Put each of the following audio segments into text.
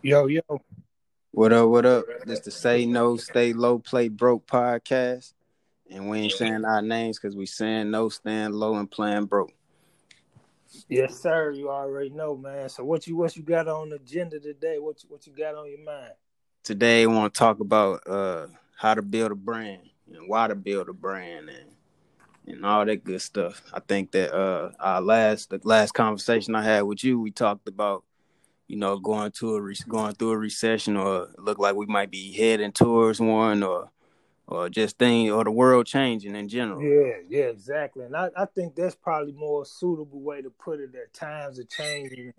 Yo, yo. What up, what up? This the Say No, Stay Low, Play Broke podcast. And we ain't saying our names because we saying no, stand low, and playing broke. Yes, sir. You already know, man. So what you what you got on the agenda today? What you, what you got on your mind? Today I want to talk about uh how to build a brand and why to build a brand and and all that good stuff. I think that uh our last the last conversation I had with you, we talked about you know going to a re- going through a recession or look like we might be heading towards one or or just thing or the world changing in general. Yeah, yeah, exactly. And I, I think that's probably more suitable way to put it that times are changing.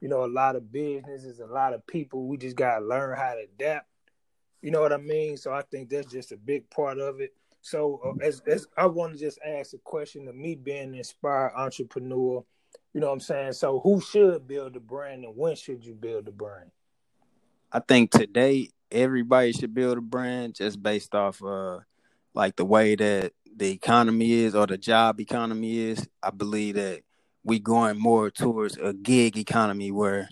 You know, a lot of businesses, a lot of people, we just gotta learn how to adapt. You know what I mean? So I think that's just a big part of it. So uh, as, as I want to just ask a question of me being an inspired entrepreneur, you know what I'm saying? So who should build a brand and when should you build a brand? I think today everybody should build a brand just based off uh like the way that the economy is or the job economy is. I believe that we going more towards a gig economy where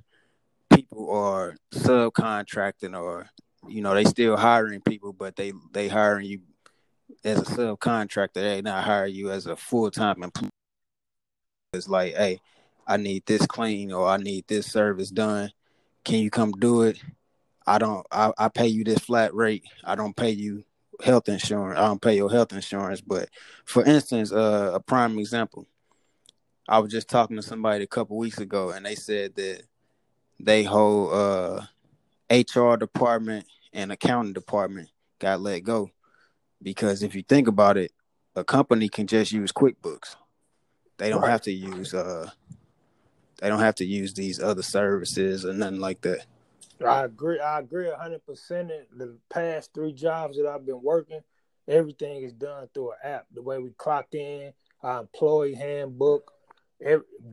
people are subcontracting or you know they still hiring people but they they hiring you as a subcontractor they not hire you as a full-time employee it's like hey i need this clean or i need this service done can you come do it I don't I, I pay you this flat rate. I don't pay you health insurance. I don't pay your health insurance. But for instance, uh, a prime example, I was just talking to somebody a couple weeks ago, and they said that they whole uh, HR department and accounting department got let go because if you think about it, a company can just use QuickBooks. They don't Right. have to use uh, they don't have to use these other services or nothing like that. I agree. I agree hundred percent. The past three jobs that I've been working, everything is done through an app. The way we clock in, our employee handbook,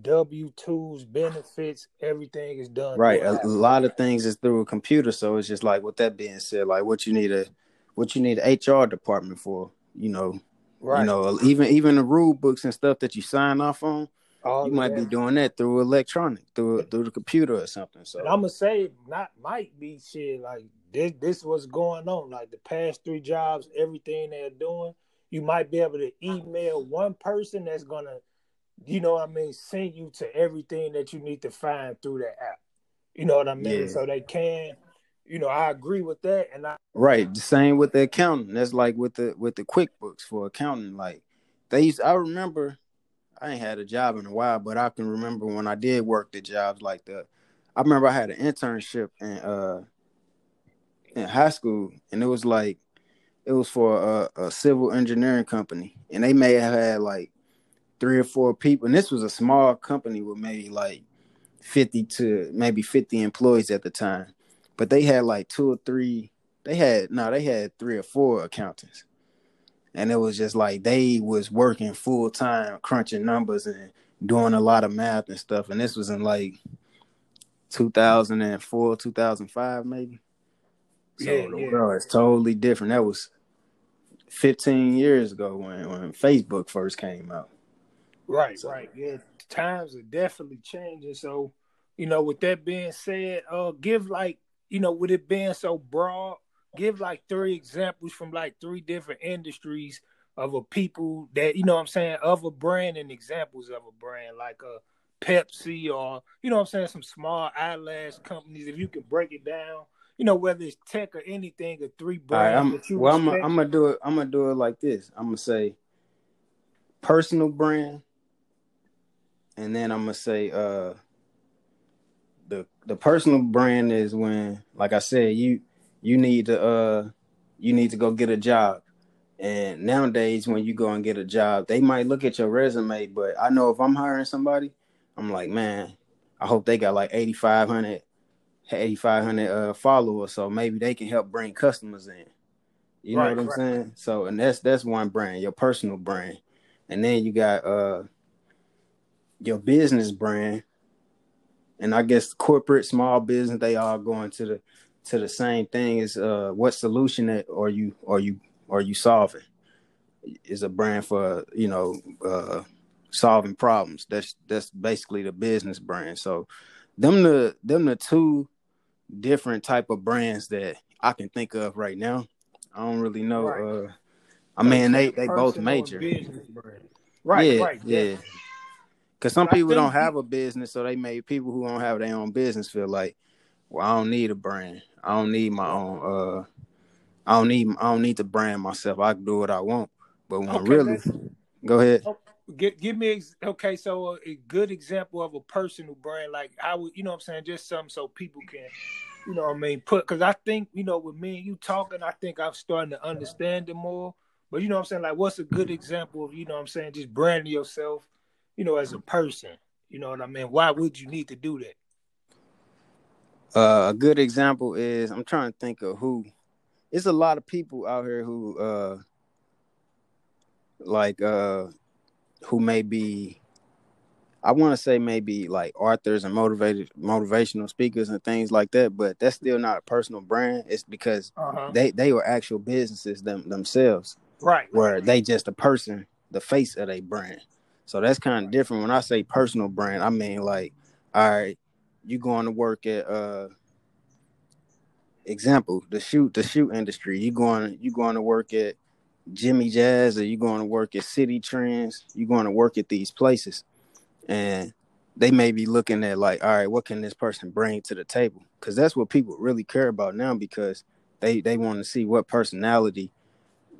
W twos, benefits, everything is done Right. through A app. lot of things is through a computer, so it's just like with that being said, like what you need a what you need a HR department for, you know, Right. you know, uh, even even the rule books and stuff that you sign off on, All you might be doing that through electronic, through through the computer or something. So And I'm gonna say not might be shit like this. This was going on. Like the past three jobs, everything they're doing, you might be able to email one person that's gonna, you know what I mean, send you to everything that you need to find through that app. You know what I mean? Yeah. So they can, you know, I agree with that, and I Right. The same with the accounting. That's like with the with the QuickBooks for accounting. Like they used I remember I ain't had a job in a while, but I can remember when I did work the jobs like that. I remember I had an internship in uh in high school and it was like it was for a, a civil engineering company and they may have had like three or four people and this was a small company with maybe like 50 to maybe 50 employees at the time but they had like two or three they had no they had three or four accountants and it was just like they was working full time crunching numbers and doing a lot of math and stuff and this was in like 2004 2005 maybe so Yeah, the yeah. world is totally different that was 15 years ago when when facebook first came out right, So- right, yeah. Times are definitely changing. So, you know, with that being said, uh, give like, you know, with it being so broad, give like three examples from like three different industries of a people that you know what I'm saying of a brand and examples of a brand like a Pepsi or you know what I'm saying some small eyelash companies if you can break it down you know whether it's tech or anything or three right brands i'm well i'm. I'm gonna do it i'm gonna do it like this i'm gonna say personal brand and then i'm gonna say uh the the personal brand is when like i said you you need to uh you need to go get a job. And nowadays when you go and get a job they might look at your resume but i know if i'm hiring somebody i'm like man i hope they got like 8500 8500 uh followers so maybe they can help bring customers in. You know Right, what i'm saying? So and that's that's one brand your personal brand. And then you got uh your business brand and I guess corporate, small business, they all going to the to the same thing. Is uh, what solution that are you are you are you solving? Is a brand for you know uh, solving problems. That's that's basically the business brand. So them the them the two different type of brands that I can think of right now. I don't really know. Right. Uh, I mean, they they both major. Right, yeah, right, yeah. Because some people don't have a business, so they make people who don't have their own business feel like, well, I don't need a brand. I don't need my own. Uh, I don't need. I don't need to brand myself. I can do what I want. But when okay, really, go ahead. Oh, give, give me okay. So a, a, good example of a personal brand, like I would, you know, what I'm saying, just something so people can, you know, what I mean, put because I think you know, with me and you talking, I think I'm starting to understand it more. But you know, what I'm saying, like, what's a good example of you know, what I'm saying, just branding yourself, you know, as a person. You know what I mean? Why would you need to do that? Uh, a good example is I'm trying to think of who. It's a lot of people out here who uh like uh who may be I want to say maybe like authors and motivated motivational speakers and things like that, but that's still not a personal brand. It's because uh-huh. they they were actual businesses them themselves, right? Where they just a person, the face of a brand. So that's kind of different. When I say personal brand, I mean like, all right, you going to work at uh example the shoot the shoot industry. You going you going to work at Jimmy Jazz or you going to work at Citi Trends, you going to work at these places. And they may be looking at like, all right, what can this person bring to the table? Because that's what people really care about now because they they want to see what personality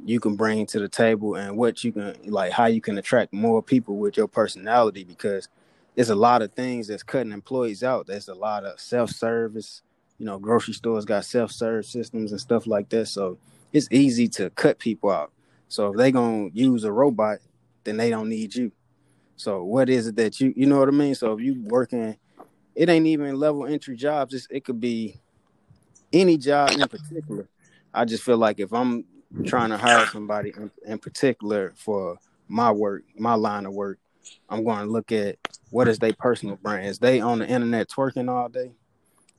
you can bring to the table and what you can like how you can attract more people with your personality because there's a lot of things that's cutting employees out. There's a lot of self-service, you know, grocery stores got self-serve systems and stuff like that. So it's easy to cut people out. So if they gonna use a robot, then they don't need you. So what is it that you you know what I mean? So if you working, it ain't even level entry jobs. It's, it could be any job in particular. I just feel like if I'm trying to hire somebody in, in particular for my work, my line of work, I'm going to look at what is their personal brand. Is they on the internet twerking all day,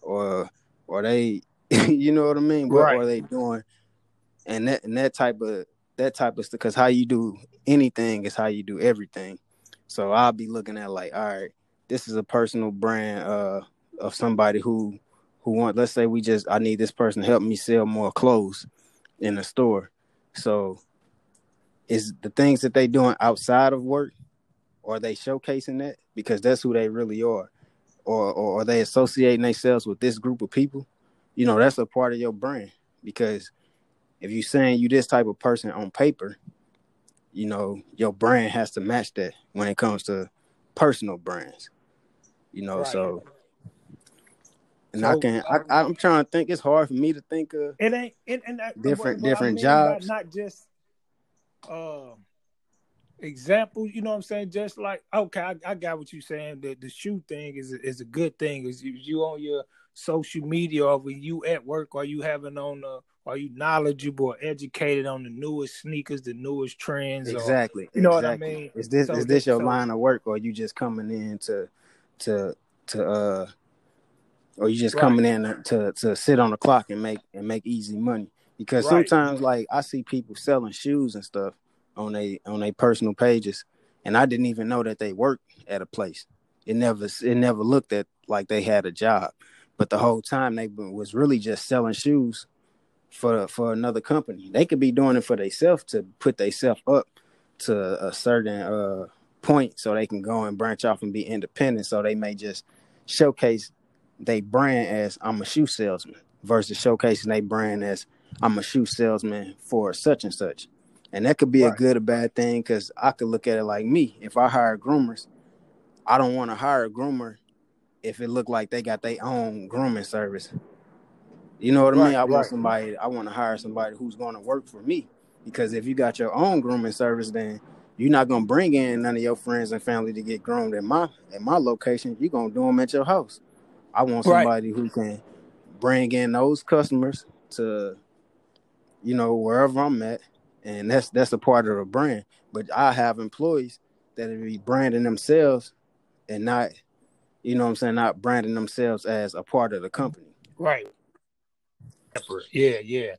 or or they, you know what I mean? What right. are they doing? And that and that type of that type of stuff. Because how you do anything is how you do everything. So I'll be looking at like, all right, this is a personal brand uh, of somebody who who want. Let's say we just I need this person to help me sell more clothes in the store. So is the things that they doing outside of work, or are they showcasing that because that's who they really are, or or are they associating themselves with this group of people? You know, that's a part of your brand because if you're saying you this type of person on paper, you know, your brand has to match that when it comes to personal brands. You know, right. so and so, I can um, I, am trying to think. It's hard for me to think of. It ain't it, and different different I mean jobs. Not just um example. You know what I'm saying? Just like okay, I, I got what you're saying. The the shoe thing is is a good thing. Is you, you on your social media or when you at work or you having on the are you knowledgeable or educated on the newest sneakers, the newest trends? Exactly. Or, you know exactly. what I mean? Is this so is this your so, line of work, or you just coming in to to to uh, or you just right. coming in to to sit on the clock and make and make easy money? Because right. sometimes, like I see people selling shoes and stuff on a on their personal pages, and I didn't even know that they worked at a place. It never it never looked at like they had a job, but the whole time they was really just selling shoes for for another company. They could be doing it for themselves to put themselves up to a certain uh, point so they can go and branch off and be independent. So they may just showcase they brand as I'm a shoe salesman versus showcasing they brand as I'm a shoe salesman for such and such. And that could be right. a good or bad thing because I could look at it like me. If I hire groomers, I don't want to hire a groomer if it looked like they got their own grooming service you know what I mean? I want somebody. I want to hire somebody who's going to work for me. Because if you got your own grooming service, then you're not gonna bring in none of your friends and family to get groomed at my at my location. You're gonna do them at your house. I want somebody right. who can bring in those customers to, you know, wherever I'm at, and that's that's a part of the brand. But I have employees that will be branding themselves and not, you know, what I'm saying, not branding themselves as a part of the company. Right separate. Yeah, yeah.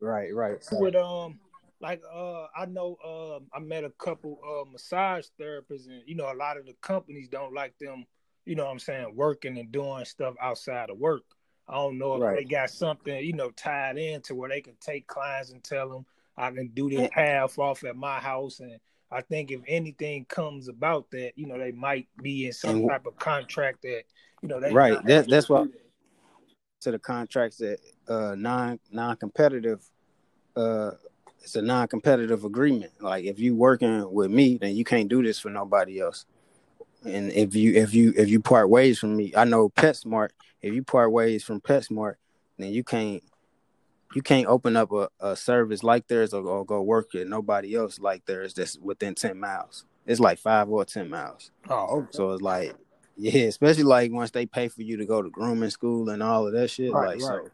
Right, right. With um, like uh, I know um, I met a couple uh massage therapists, and you know, a lot of the companies don't like them. You know, what I'm saying working and doing stuff outside of work. I don't know if Right. they got something, you know, tied in to where they can take clients and tell them I can do this half off at my house. And I think if anything comes about that, you know, they might be in some And- type of contract that, you know, they Right. That- that's what- to the contracts that uh non non competitive uh it's a non competitive agreement. Like if you working with me, then you can't do this for nobody else. And if you if you if you part ways from me, I know PetSmart, if you part ways from PetSmart, then you can't you can't open up a, a service like theirs or, or go work at nobody else like theirs that's within ten miles. It's like five or ten miles. Oh, okay. So it's like, yeah, especially like once they pay for you to go to grooming school and all of that shit. Right, like right. so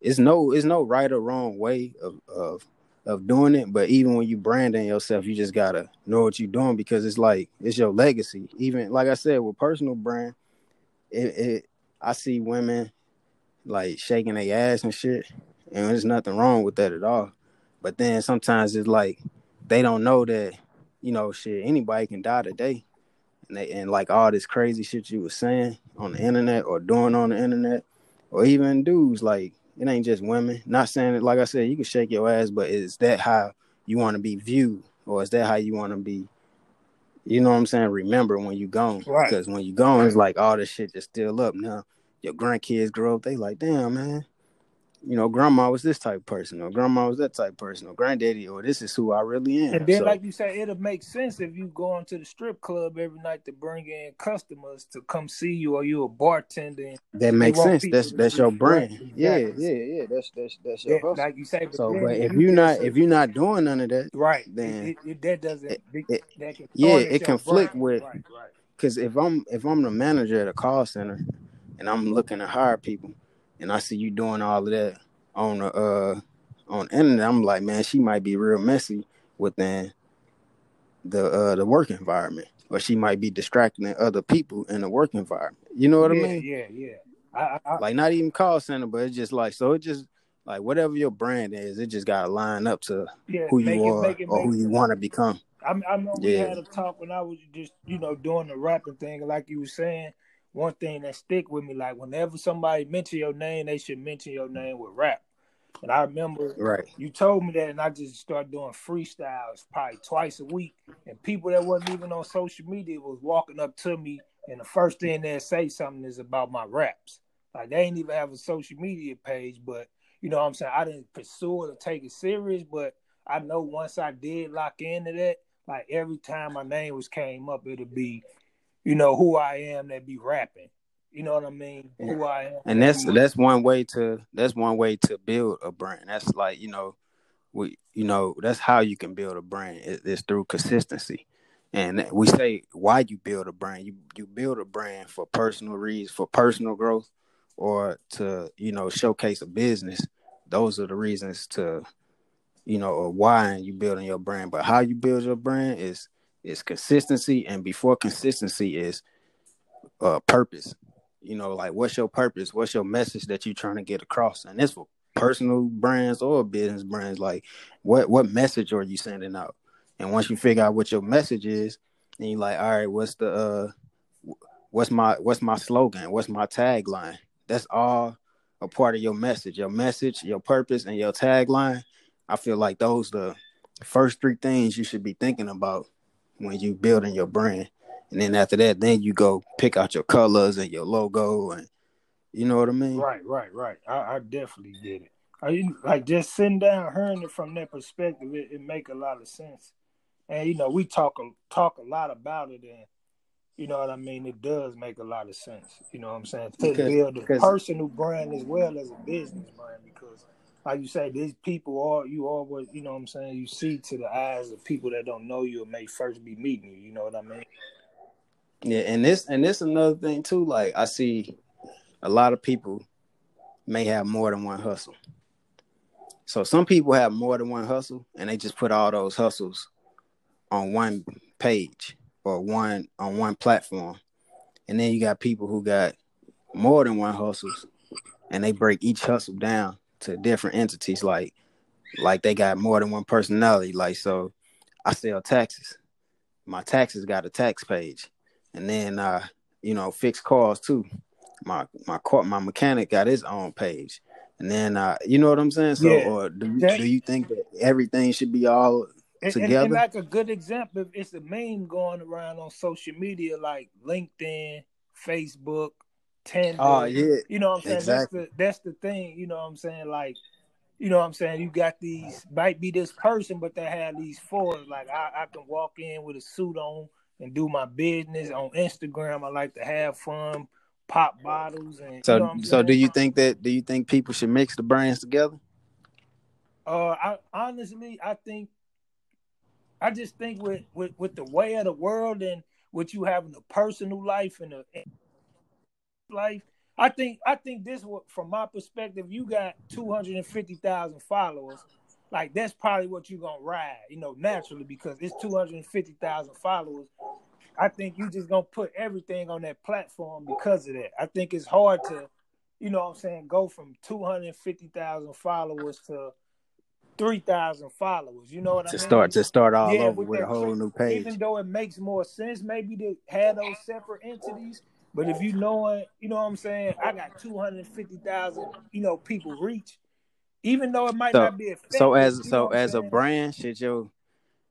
it's no it's no right or wrong way of of of doing it. But even when you branding yourself, you just gotta know what you're doing because it's like it's your legacy. Even like I said, with personal brand, it, it I see women like shaking their ass and shit, and there's nothing wrong with that at all. But then sometimes it's like they don't know that, you know, shit, anybody can die today. And they and like all this crazy shit you was saying on the internet or doing on the internet, or even dudes, like it ain't just women. Not saying it like I said, you can shake your ass, but is that how you want to be viewed? Or is that how you want to be you know what I'm saying? Remember when you gone. Right. Because when you gone, it's like all this shit just still up now your grandkids grow up, they like, damn man, you know, grandma was this type of person, or grandma was that type of person, or granddaddy, or this is who I really am. And then, So, like you said, it'll make sense if you going to the strip club every night to bring in customers to come see you, or you a bartender. that makes sense. That's that's your right, brand. Yeah, exactly. yeah, yeah. That's that's that's your hustle. like you say, but So, but if you you're not if you're not doing none of that, right, then it, it, that doesn't. it- that can yeah, it conflict brand. with- right, right. because if I'm if I'm the manager at a call center and I'm looking to hire people, and I see you doing all of that on the uh on the internet, I'm like, man, she might be real messy within the uh the work environment, or she might be distracting other people in the work environment. You know what yeah, I mean? Yeah, yeah. I, I, Like not even call center, but it's just like so. It just like whatever your brand is, it just gotta line up to yeah, who you it, are make it, or who you want to become. I, I know we Yeah. had a talk when I was just, you know, doing the rapping thing. Like you were saying, one thing that stick with me, like whenever somebody mention your name, they should mention your name with rap. And I remember Right. you told me that, and I just started doing freestyles probably twice a week. And people that wasn't even on social media was walking up to me, and the first thing they say something is about my raps. Like they ain't even have a social media page, but you know what I'm saying. I didn't pursue it or take it serious, but I know once I did lock into that, like every time my name was came up, it'd be, you know, who I am that be rapping. You know what I mean? Who I am. and that's that's one way to that's one way to build a brand that's like you know we you know that's how you can build a brand is, is through consistency and we say why you build a brand you you build a brand for personal reasons for personal growth or to you know showcase a business those are the reasons to you know or why you building your brand but how you build your brand is is consistency and before consistency is uh purpose you know, like what's your purpose? What's your message that you're trying to get across? And this for personal brands or business brands. Like, what what message are you sending out? And once you figure out what your message is, then you're like, all right, what's the uh, what's my what's my slogan? What's my tagline? That's all a part of your message. Your message, your purpose, and your tagline. I feel like those the first three things you should be thinking about when you building your brand. And then after that, then you go pick out your colors and your logo, and you know what I mean. Right, right, right. I, I definitely get it. I like just sitting down, hearing it from that perspective. It, it make a lot of sense. And you know, we talk a talk a lot about it, and you know what I mean. It does make a lot of sense. You know what I'm saying? To Because- build a personal brand as well as a business brand, because like you say, these people are you always, you know what I'm saying. You see to the eyes of people that don't know you may first be meeting you. You know what I mean? Yeah, and this and this another thing too. Like I see a lot of people may have more than one hustle. So some people have more than one hustle, and they just put all those hustles on one page or one on one platform. And then you got people who got more than one hustles, and they break each hustle down to different entities. Like like they got more than one personality. Like so, I sell taxes. My taxes got a tax page and then uh you know fix cars too my my court my mechanic got his own page, and then uh, you know what I'm saying. So, Yeah. or do you, That- do you think that everything should be all And, and, together? and like a good example, it's a meme going around on social media like LinkedIn, Facebook, Tinder. oh yeah, You know what I'm saying? Exactly. That's the that's the thing. You know what I'm saying? Like, you know what I'm saying? You got these might be this person, but they have these fours. Like I, I can walk in with a suit on and do my business on Instagram. I like to have fun, pop bottles, and So you know so do you think that do you think people should mix the brands together? Uh, I honestly, I think, I just think with with with the way of the world and what you having in the personal life and the life, I think I think this from my perspective, you got two hundred and fifty thousand followers. Like that's probably what you're gonna ride, you know, naturally because it's two hundred and fifty thousand followers. I think you just gonna put everything on that platform because of that. I think it's hard to, you know what I'm saying, go from two hundred and fifty thousand followers to three thousand followers. You know what I mean? To start to start all Yeah, over with with a whole new page. even though it makes more sense maybe to have those separate entities. But if you knowing, you know what I'm saying, I got two hundred fifty thousand, you know, people reach, even though it might So- not be effective. So as you know so as a brand, should your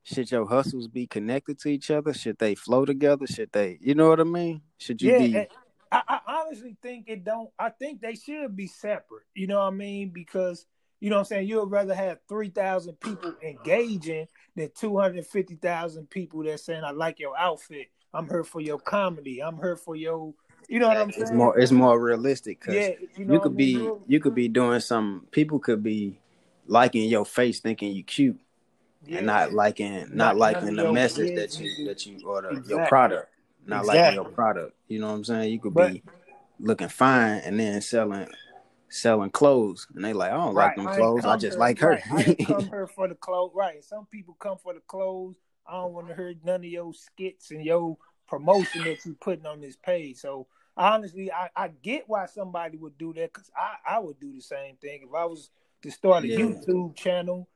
should your hustles be connected to each other? Should they flow together? Should they you know what I mean? Should you yeah, be I, I honestly think it don't. I think they should be separate. You know what I mean? Because you know what I'm saying. You'd rather have three thousand people engaging than two hundred fifty thousand people that saying, "I like your outfit. I'm here for your comedy. I'm here for your." You know what I'm saying? it's more it's more realistic because yeah, you, know you could I mean? be you could be doing some people could be liking your face thinking you cute yeah. and not liking not, Not liking the message that you that you or the, your product not liking your product you know what i'm saying you could But- be looking fine and then selling selling clothes and they like i don't like them clothes i come just here- like her right, I come here for the clothes. Right. Some people come for the clothes. I don't want to hear none of your skits and your promotion that you're putting on this page. So honestly, I, I get why somebody would do that because I, I would do the same thing if I was to start a Yeah. YouTube channel.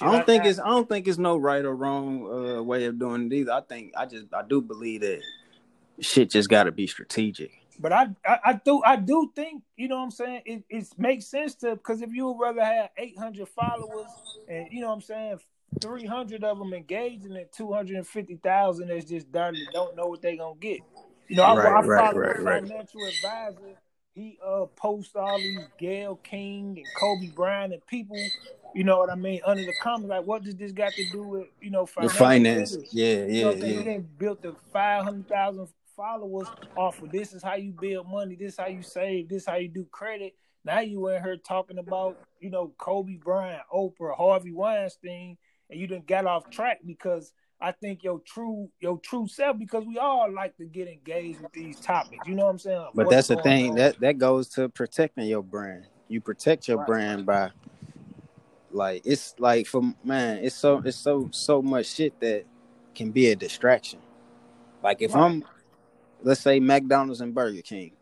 I don't think I- it's I don't think it's no right or wrong uh, way of doing it either. I think I just I do believe that shit just got to be strategic. But I, I, I do, I do think you know what I'm saying. It, it makes sense to because if you would rather have 800 followers and you know what I'm saying, 300 of them engaging and 250,000 that's just that don't know what they gonna get. You know, I, Right, I right, follow right, a right. financial advisor. He uh posts all these Gayle King and Kobe Bryant and people. You know what I mean? Under the comments, like, what does this got to do with you know The financial finance, literacy? yeah, You know yeah, didn't built the five hundred thousand followers off of this is how you build money, this is how you save, this is how you do credit. Now you in here talking about, you know, Kobe Bryant, Oprah, Harvey Weinstein, and you didn't got off track because I think your true your true self, because we all like to get engaged with these topics. You know what I'm saying? But What's that's the thing on. that that goes to protecting your brand. You protect your Right. brand by like it's like for man, it's so it's so so much shit that can be a distraction. Like if Right. I'm let's say McDonald's and Burger King.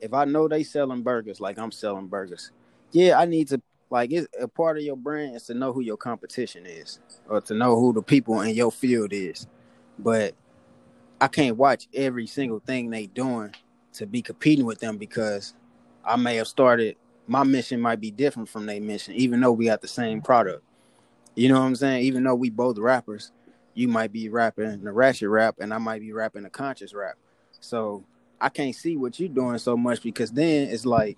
If I know they selling burgers like I'm selling burgers, yeah, I need to like it's a part of your brand is to know who your competition is or to know who the people in your field is. But I can't watch every single thing they doing to be competing with them because I may have started my mission might be different from their mission, even though we got the same product. You know what I'm saying? Even though we both rappers, you might be rapping the ratchet rap and I might be rapping the conscious rap. So I can't see what you're doing so much because then it's like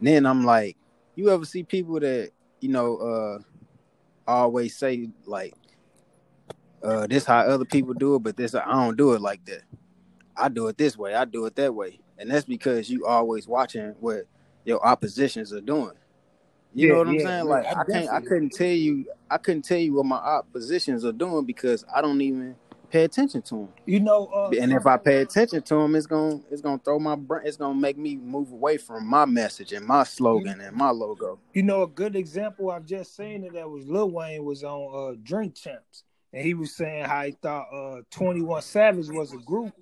then I'm like, you ever see people that, you know, uh always say like uh this how other people do it, but this I don't do it like that. I do it this way, I do it that way. And that's because you always watching what your oppositions are doing. You Yeah, know what I'm saying? yeah, Like I I, can't I couldn't tell you I couldn't tell you what my oppositions are doing because I don't even pay attention to them. You know, uh, And if I pay attention to them, it's gonna it's gonna throw my brain. It's gonna make me move away from my message and my slogan and my logo. You know, a good example I've just seen that was Lil Wayne was on uh Drink Champs, and he was saying how he thought uh Twenty One Savage was a group,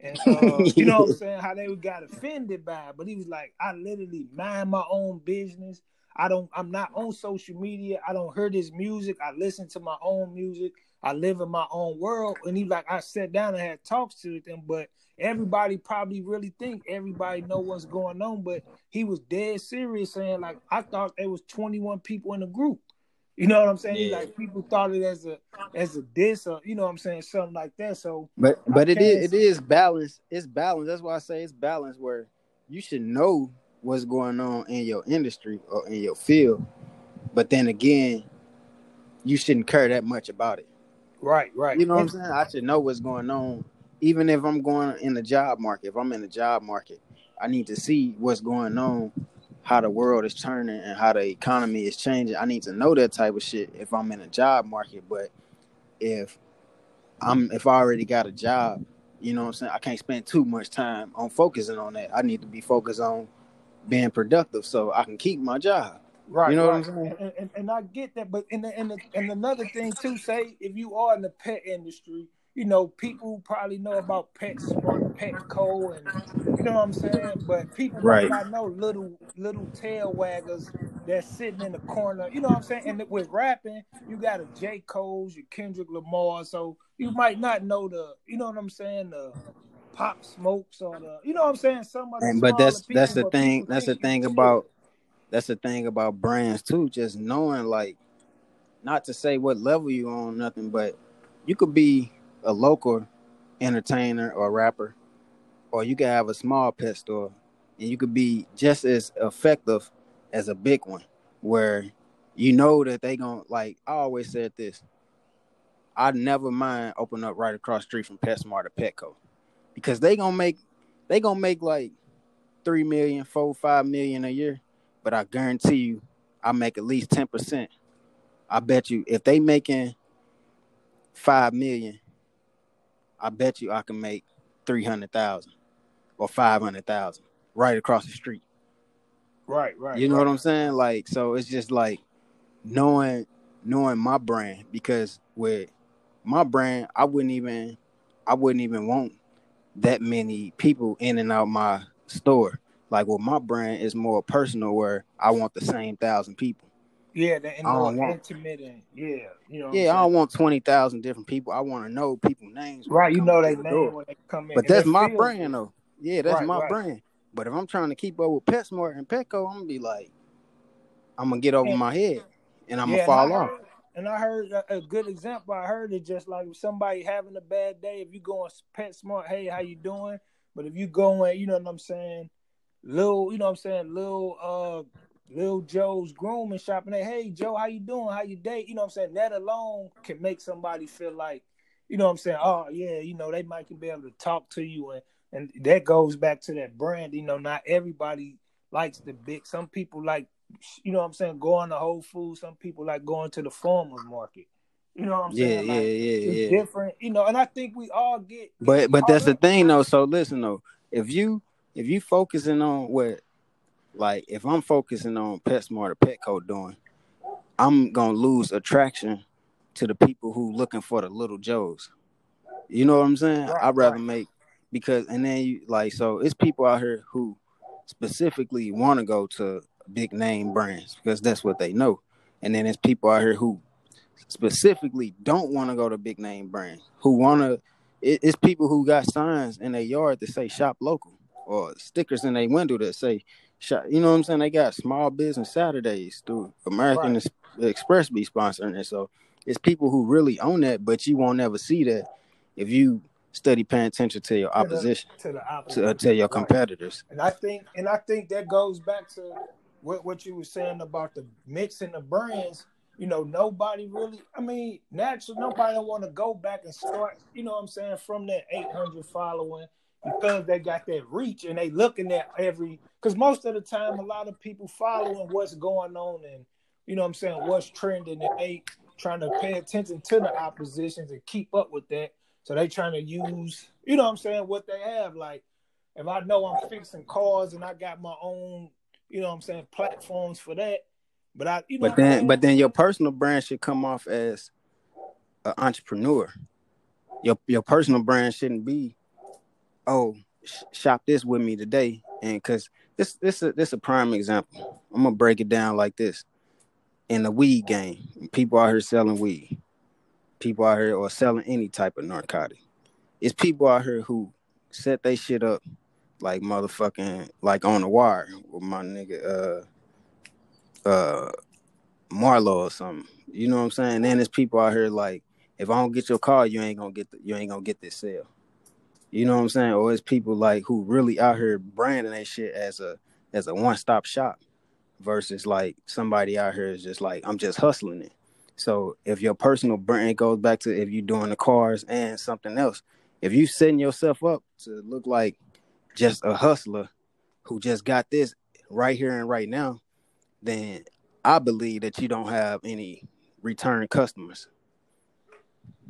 and uh, you know what I'm saying how they got offended by it, but he was like, I literally mind my own business. I don't. I'm not on social media. I don't hear this music. I listen to my own music. I live in my own world. And he like, I sat down and had talks to them, but everybody probably really think everybody know what's going on, but he was dead serious saying like I thought there was 21 people in the group. You know what I'm saying? Yeah. Like people thought it as a as a diss or you know what I'm saying, something like that. So But but it is it is balance. It's balance. That's why I say it's balance where you should know what's going on in your industry or in your field. But then again, you shouldn't care that much about it. Right, right. You know what I'm saying? I should know what's going on. Even if I'm going in the job market, if I'm in the job market, I need to see what's going on how the world is turning and how the economy is changing. I need to know that type of shit if I'm in a job market. But if I'm if I already got a job, you know what I'm saying, I can't spend too much time on focusing on that. I need to be focused on being productive so I can keep my job. Right. You know right. what I'm saying? And, and, and, I get that, but in the, in the, and another thing too, say if you are in the pet industry, you know, people probably know about pets PetSmart, Petco, and you know what I'm saying. But people right. might not know little little tail waggers that's sitting in the corner. You know what I'm saying. And with rapping, you got a J. Cole's, your Kendrick Lamar, so you might not know the. You know what I'm saying. The Pop Smokes or the. You know what I'm saying. Some of the. But that's that's the thing. That's the thing about. That's the thing about brands too. Just knowing like, not to say what level you on, nothing, but you could be a local entertainer or rapper, or you could have a small pet store, and you could be just as effective as a big one, where you know that they gonna like. I always said this. I never mind open up right across street from PetSmart or Petco, because they gonna make they gonna make like three million, four, five million a year, but I guarantee you, I make at least ten percent. I bet you if they making five million, I bet you I can make three hundred thousand or five hundred thousand right across the street. Right, right. You know right. what I'm saying? Like, so it's just like knowing knowing my brand because with my brand, I wouldn't even I wouldn't even want that many people in and out my store. Like with my brand, it's more personal where I want the same thousand people. Yeah, the and want, intimate and yeah, you know. Yeah, I don't want twenty thousand different people. I want to know people names. Right, you know they name when they come in. But that's my brand though. Yeah, that's right, my right. brand. But if I'm trying to keep up with PetSmart and Petco, I'm gonna be like, I'm gonna get over and, my head and I'm yeah, gonna fall off. and I heard a, a, good example. I heard it just like somebody having a bad day. If you go on PetSmart, hey, how you doing? But if you go in, you know what I'm saying, little, you know what I'm saying, little uh little Joe's grooming shop and they, hey Joe, how you doing? How you date? You know what I'm saying? That alone can make somebody feel like, you know what I'm saying? Oh yeah, you know, they might be able to talk to you and and that goes back to that brand. You know, not everybody likes the big. Some people like, you know what I'm saying, going to Whole Foods. Some people like going to the farmers market. You know what I'm yeah, saying? Like, yeah, yeah, yeah. Different, you know, and I think we all get. But but that's the thing though. So listen though, if you if you focusing on what like if I'm focusing on PetSmart or Petco doing, I'm gonna lose attraction to the people who looking for the little Joes. You know what I'm saying? Right, I'd rather right. make because and then you like so it's people out here who specifically want to go to big name brands because that's what they know. And then it's people out here who specifically don't want to go to big name brands, who want to. It, it's people who got signs in their yard that say "shop local" or stickers in their window that say you know what I'm saying? They got small business Saturdays through American right. Express be sponsoring it. So it's people who really own that, but you won't ever see that if you study paying attention to your opposition, to, the, to, the opposition. to, uh, to your competitors. And I think, and I think that goes back to what what you were saying about the mixing the brands. You know, nobody really. I mean, naturally, nobody want to go back and start. You know what I'm saying? From that 800 following because they got that reach and they looking at every because most of the time a lot of people following what's going on and you know what I'm saying what's trending and they trying to pay attention to the oppositions and keep up with that. So they trying to use, you know what I'm saying, what they have. Like if I know I'm fixing cars and I got my own, you know what I'm saying, platforms for that. But I you know But then but then your personal brand should come off as an entrepreneur. Your your personal brand shouldn't be oh, shop this with me today, and because this this a, this a prime example. I'm gonna break it down like this. In the weed game, people out here selling weed. People out here or selling any type of narcotic. It's people out here who set they shit up like motherfucking like on the wire with my nigga uh uh Marlo or something. You know what I'm saying? And then there's people out here like, if I don't get your car, you ain't gonna get the, you ain't gonna get this sale. You know what I'm saying? Or it's people like who really out here branding that shit as a as a one stop shop versus like somebody out here is just like I'm just hustling it. So if your personal brand goes back to if you're doing the cars and something else, if you setting yourself up to look like just a hustler who just got this right here and right now, then I believe that you don't have any return customers.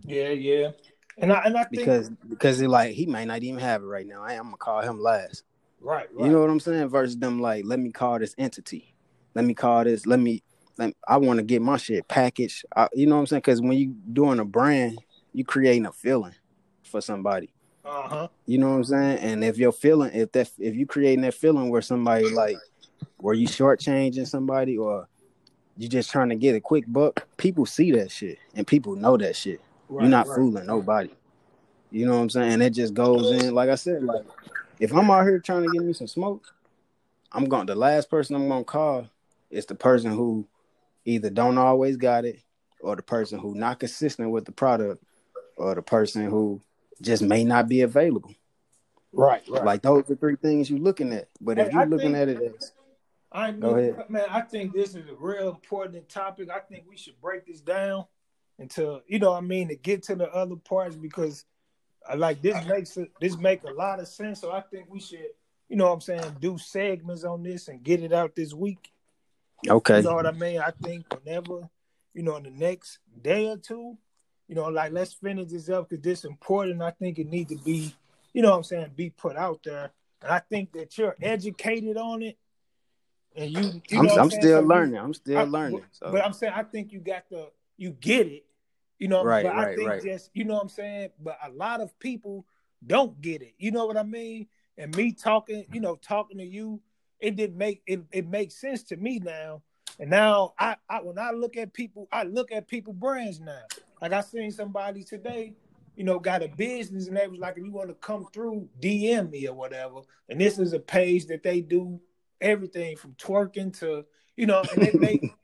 Yeah, yeah. And I and I think because because it like he might not even have it right now. I am gonna call him last. Right, right. You know what I'm saying? Versus them like, let me call this entity. Let me call this. Let me. Let me I want to get my shit packaged. I, you know what I'm saying? Because when you doing a brand, you creating a feeling for somebody. Uh huh. You know what I'm saying? And if you're feeling, if that, if you creating that feeling where somebody like, where you shortchanging somebody or you just trying to get a quick buck, people see that shit and people know that shit. Right, You're not right. fooling nobody. You know what I'm saying? And it just goes in, like I said, like if I'm out here trying to get me some smoke, I'm going the last person I'm gonna call is the person who either don't always got it, or the person who not consistent with the product, or the person who just may not be available. Right, right. Like those are three things you're looking at. But if you're looking think, at it as I mean, go ahead. man, I think this is a real important topic. I think we should break this down until you know I mean to get to the other parts because I like this makes this make a lot of sense. So I think we should, you know what I'm saying, do segments on this and get it out this week. Okay. You know what I mean? I think whenever, you know, in the next day or two, you know, like let's finish this up because this important. I think it needs to be, you know what I'm saying, be put out there. And I think that you're educated on it. And you, you I'm, I'm, I'm still learning. I'm still I, learning. So. But I'm saying I think you got the you get it. You know, right, but right, I think right. just you know what I'm saying. But a lot of people don't get it. You know what I mean? And me talking, you know, talking to you, it didn't make it. It makes sense to me now. And now I, I when I look at people, I look at people brands now. Like I seen somebody today, you know, got a business and they was like, if you want to come through, DM me or whatever. And this is a page that they do everything from twerking to, you know, and they, it,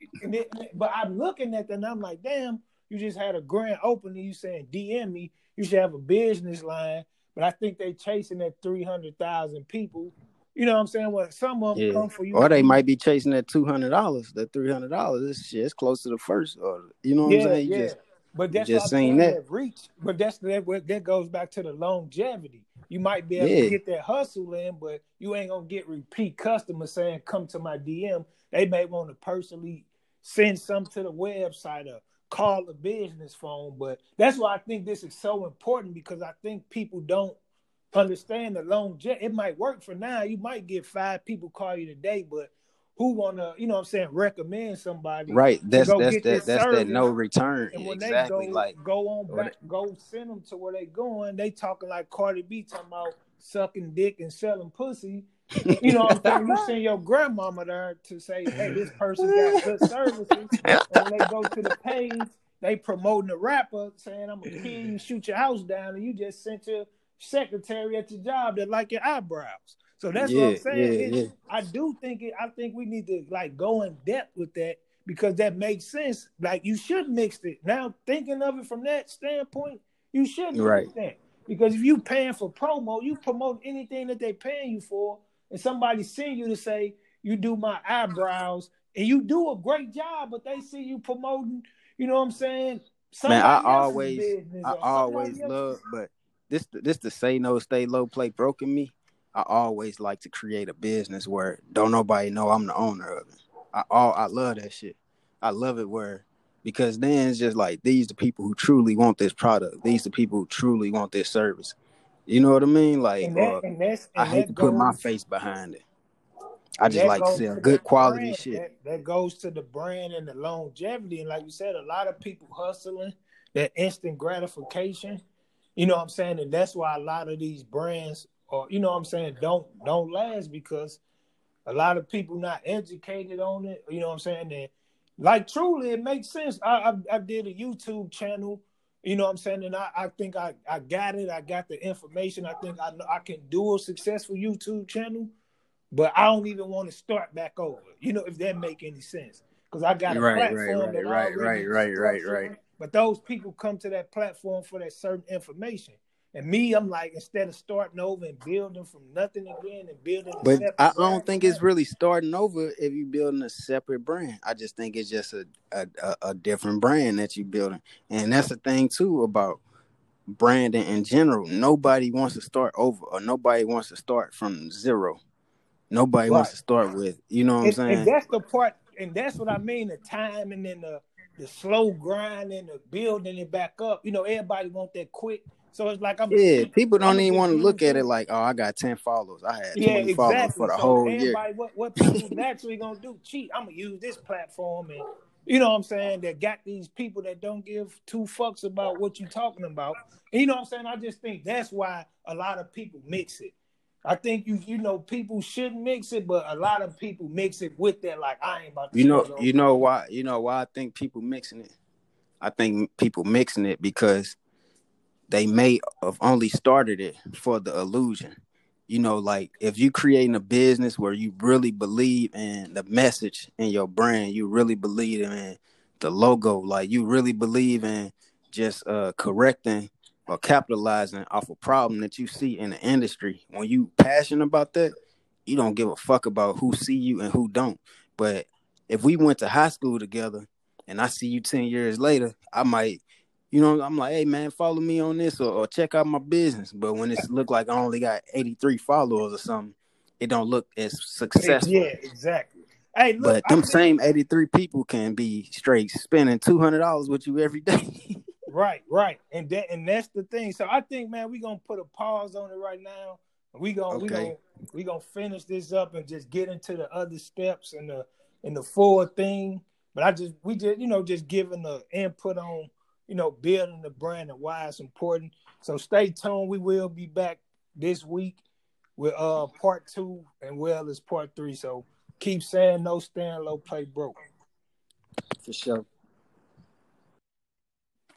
but I'm looking at that and I'm like, damn, you just had a grand opening. You saying DM me, you should have a business line. But I think they're chasing that three hundred thousand people you know what I'm saying? Well, some of them yeah. come for you. Or they might be chasing that two hundred dollars, that three hundred dollars. This shit is close to the first. Or you know what yeah, I'm saying? You yeah. Just, but that's just saying that reach. But that's that. That goes back to the longevity. You might be able yeah. to get that hustle in, but you ain't gonna get repeat customers saying, "Come to my DM." They may want to personally send some to the website or call a business phone. But that's why I think this is so important because I think people don't understand the longevity. It might work for now. You might get five people call you today, but who wanna, you know what I'm saying, recommend somebody. Right. That's that's that, that's that no return. And when exactly. they go, like go on back, go send them to where they going, they talking like Cardi B talking about sucking dick and selling pussy. you know what I'm saying? You send your grandmama there to say, hey, this person got good services. And they go to the page, they promoting the rapper saying, I'm gonna kill you, shoot your house down, and you just sent your secretary at your job that like your eyebrows. So that's yeah, what I'm saying. Yeah, yeah. I do think it. I think we need to like go in depth with that because that makes sense. Like you should mix it. Now thinking of it from that standpoint, you should right. that because if you paying for promo, you promote anything that they paying you for, and somebody send you to say you do my eyebrows and you do a great job, but they see you promoting. You know what I'm saying? Somebody Man, I always, I always love, but this this the say no, stay low, play broken me. I always like to create a business where don't nobody know I'm the owner of it. I all I love that shit. I love it where because then it's just like these the people who truly want this product. These the people who truly want this service. You know what I mean? Like and that, uh, and and I hate to goes, put my face behind it. I just like to sell good quality brand. shit. That, that, goes to the brand and the longevity. And like you said, a lot of people hustling that instant gratification you know what I'm saying? And that's why a lot of these brands or you know what I'm saying don't don't last because a lot of people not educated on it. You know what I'm saying? And like truly it makes sense. I, I, I did a YouTube channel You know what I'm saying? And I, I think I, I got it. I got the information. I think I know I can do a successful YouTube channel, but I don't even want to start back over. You know, if that make any sense. Because I got a Right, platform right, right, that right, already right, right, right, right. But those people come to that platform for that certain information. And me, I'm like, instead of starting over and building from nothing again and building But I don't think it's really starting over if you're building a separate brand. I just think it's just a a, a, different brand that you're building, and that's the thing too about branding in general. Nobody wants to start over, or nobody wants to start from zero. Nobody wants to start with, you know what I'm saying? and that's the part, and that's what I mean, the time and then the the slow grind and the building it back up. You know, everybody want that quick. So it's like I'm Yeah, people don't I'ma even want to look at it like, oh, I got ten followers. I had Yeah, twenty followers exactly. for the So whole year. what what people naturally gonna do? Cheat. I'm gonna use this platform, and you know what I'm saying. That got these people that don't give two fucks about what you're talking about. And you know what I'm saying. I just think that's why a lot of people mix it. I think you you know people shouldn't mix it, but a lot of people mix it with that. Like I ain't about to. You know, you know why? You know why I think people mixing it. I think people mixing it because they may have only started it for the illusion. You know, like if you're creating a business where you really believe in the message in your brand, you really believe in the logo, like you really believe in just uh correcting or capitalizing off a problem that you see in the industry. When you passionate about that, you don't give a fuck about who see you and who don't. But if we went to high school together and I see you 10 years later, I might, you know, I'm like, hey man, follow me on this or, or check out my business. But when it's look like I only got 83 followers or something, it don't look as successful. Yeah, exactly. Hey, look, But I them think- same 83 people can be straight spending $200 with you every day. Right, right, and that and that's the thing. So I think, man, we gonna put a pause on it right now. We gonna we gonna we gonna finish this up and just get into the other steps and the and the full thing. But I just we just you know just giving the input on you know building the brand and why it's important. So stay tuned. We will be back this week with uh part two and well as part three. So keep saying no stand low, play broke. For sure.